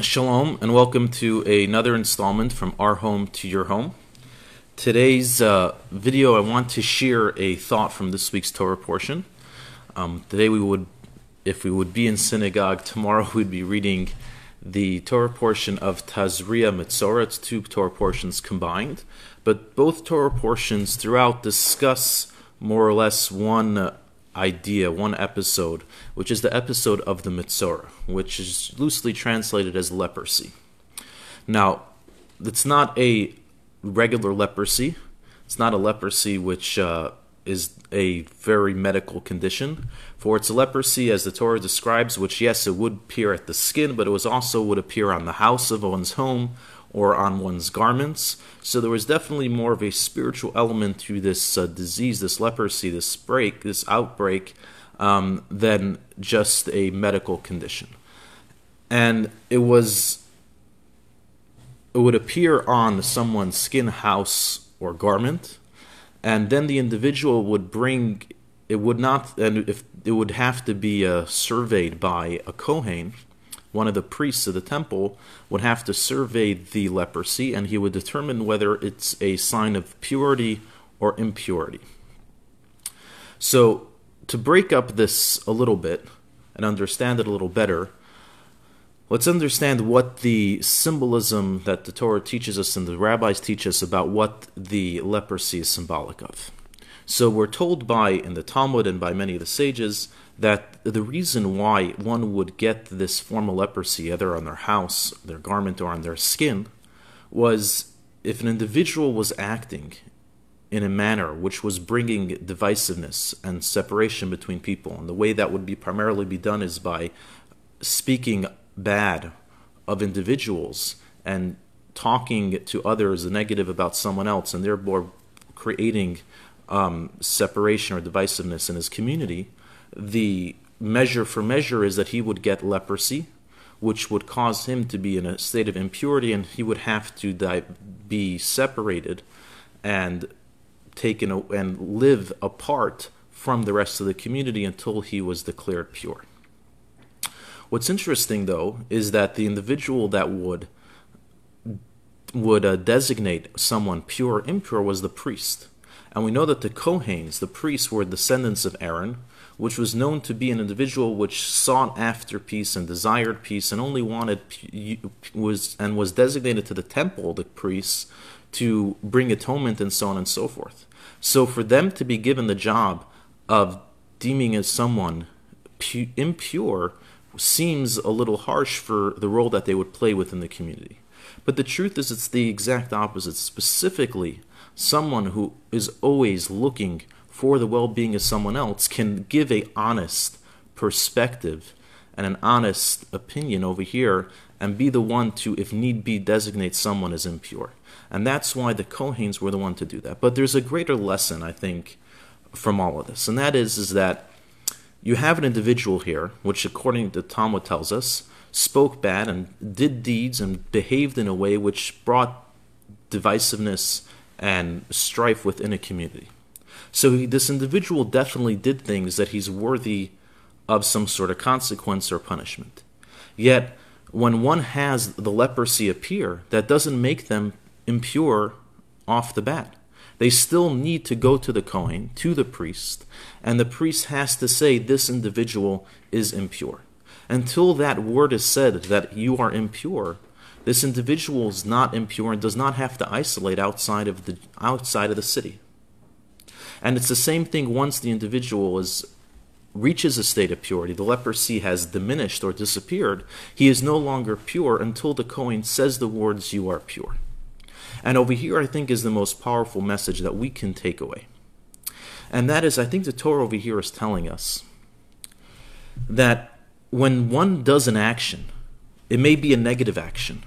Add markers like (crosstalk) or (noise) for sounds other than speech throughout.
Shalom and welcome to another installment from our home to your home. Today's uh, video, I want to share a thought from this week's Torah portion. Um, today, we would, if we would be in synagogue, (laughs) tomorrow we'd be reading the Torah portion of Tazria Metzora. It's two Torah portions combined, but both Torah portions throughout discuss more or less one uh, idea, one episode, which is the episode of the Metzora, which is loosely translated as leprosy. Now, it's not a regular leprosy. It's not a leprosy which uh, is a very medical condition. For it's leprosy, as the Torah describes, which yes, it would appear at the skin, but it was also would appear on the house of one's home or on one's garments. So there was definitely more of a spiritual element to this uh, disease, this leprosy, this break, this outbreak, um, than just a medical condition. And it was it would appear on someone's skin, house, or garment, and then the individual would bring it would not and if it would have to be uh, surveyed by a kohen one of the priests of the temple would have to survey the leprosy and he would determine whether it's a sign of purity or impurity. So, to break up this a little bit and understand it a little better, let's understand what the symbolism that the Torah teaches us and the rabbis teach us about what the leprosy is symbolic of. So, we're told by, in the Talmud and by many of the sages, that the reason why one would get this form of leprosy, either on their house, their garment, or on their skin, was if an individual was acting in a manner which was bringing divisiveness and separation between people. And the way that would be primarily be done is by speaking bad of individuals and talking to others negative about someone else and therefore creating um, separation or divisiveness in his community the measure for measure is that he would get leprosy, which would cause him to be in a state of impurity, and he would have to die, be separated and taken and live apart from the rest of the community until he was declared pure. What's interesting, though, is that the individual that would would uh, designate someone pure or impure was the priest. And we know that the Kohanes, the priests, were descendants of Aaron, which was known to be an individual which sought after peace and desired peace and only wanted was and was designated to the temple the priests to bring atonement and so on and so forth. So for them to be given the job of deeming as someone pu- impure seems a little harsh for the role that they would play within the community. But the truth is it's the exact opposite. Specifically someone who is always looking for the well-being of someone else can give a honest perspective and an honest opinion over here and be the one to if need be designate someone as impure. And that's why the Kohanes were the one to do that. But there's a greater lesson i think from all of this. And that is is that you have an individual here which according to talmud tells us spoke bad and did deeds and behaved in a way which brought divisiveness and strife within a community so he, this individual definitely did things that he's worthy of some sort of consequence or punishment. Yet, when one has the leprosy appear, that doesn't make them impure off the bat. They still need to go to the Kohen, to the priest, and the priest has to say this individual is impure. Until that word is said that you are impure, this individual is not impure and does not have to isolate outside of the outside of the city. And it's the same thing once the individual is reaches a state of purity, the leprosy has diminished or disappeared, he is no longer pure until the Kohen says the words, You are pure. And over here, I think, is the most powerful message that we can take away. And that is, I think the Torah over here is telling us that when one does an action, it may be a negative action,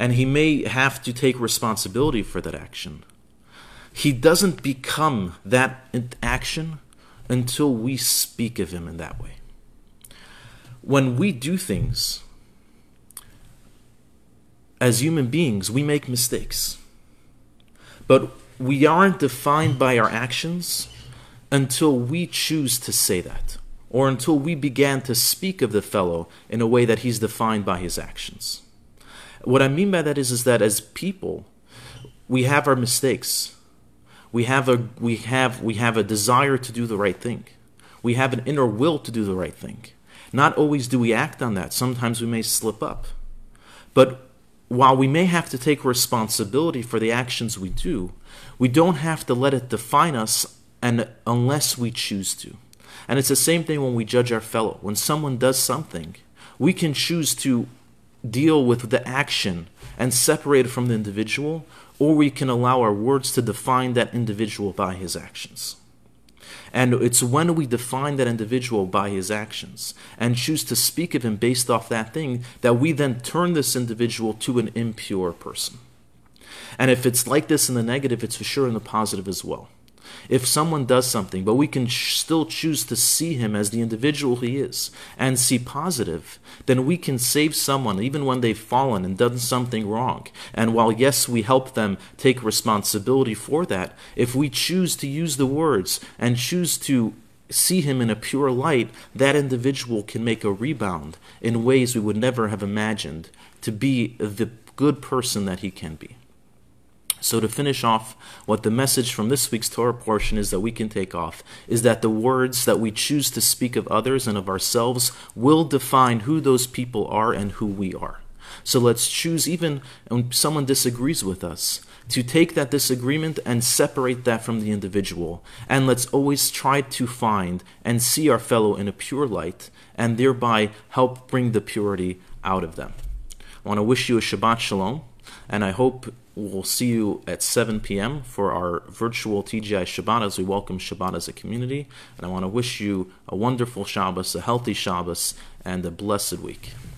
and he may have to take responsibility for that action he doesn't become that action until we speak of him in that way. When we do things, as human beings, we make mistakes. But we aren't defined by our actions until we choose to say that. or until we began to speak of the fellow in a way that he's defined by his actions. What I mean by that is, is that as people, we have our mistakes. We have a we have we have a desire to do the right thing. We have an inner will to do the right thing. Not always do we act on that. Sometimes we may slip up. But while we may have to take responsibility for the actions we do, we don't have to let it define us and unless we choose to. And it's the same thing when we judge our fellow. When someone does something, we can choose to deal with the action and separate it from the individual, or we can allow our words to define that individual by his actions. And it's when we define that individual by his actions and choose to speak of him based off that thing that we then turn this individual to an impure person. And if it's like this in the negative, it's for sure in the positive as well. If someone does something, but we can sh- still choose to see him as the individual he is and see positive, then we can save someone even when they've fallen and done something wrong. And while, yes, we help them take responsibility for that, if we choose to use the words and choose to see him in a pure light, that individual can make a rebound in ways we would never have imagined to be the good person that he can be. So, to finish off, what the message from this week's Torah portion is that we can take off is that the words that we choose to speak of others and of ourselves will define who those people are and who we are. So, let's choose, even when someone disagrees with us, to take that disagreement and separate that from the individual. And let's always try to find and see our fellow in a pure light and thereby help bring the purity out of them. I want to wish you a Shabbat Shalom, and I hope We'll see you at 7 p.m. for our virtual TGI Shabbat as we welcome Shabbat as a community. And I want to wish you a wonderful Shabbos, a healthy Shabbos, and a blessed week.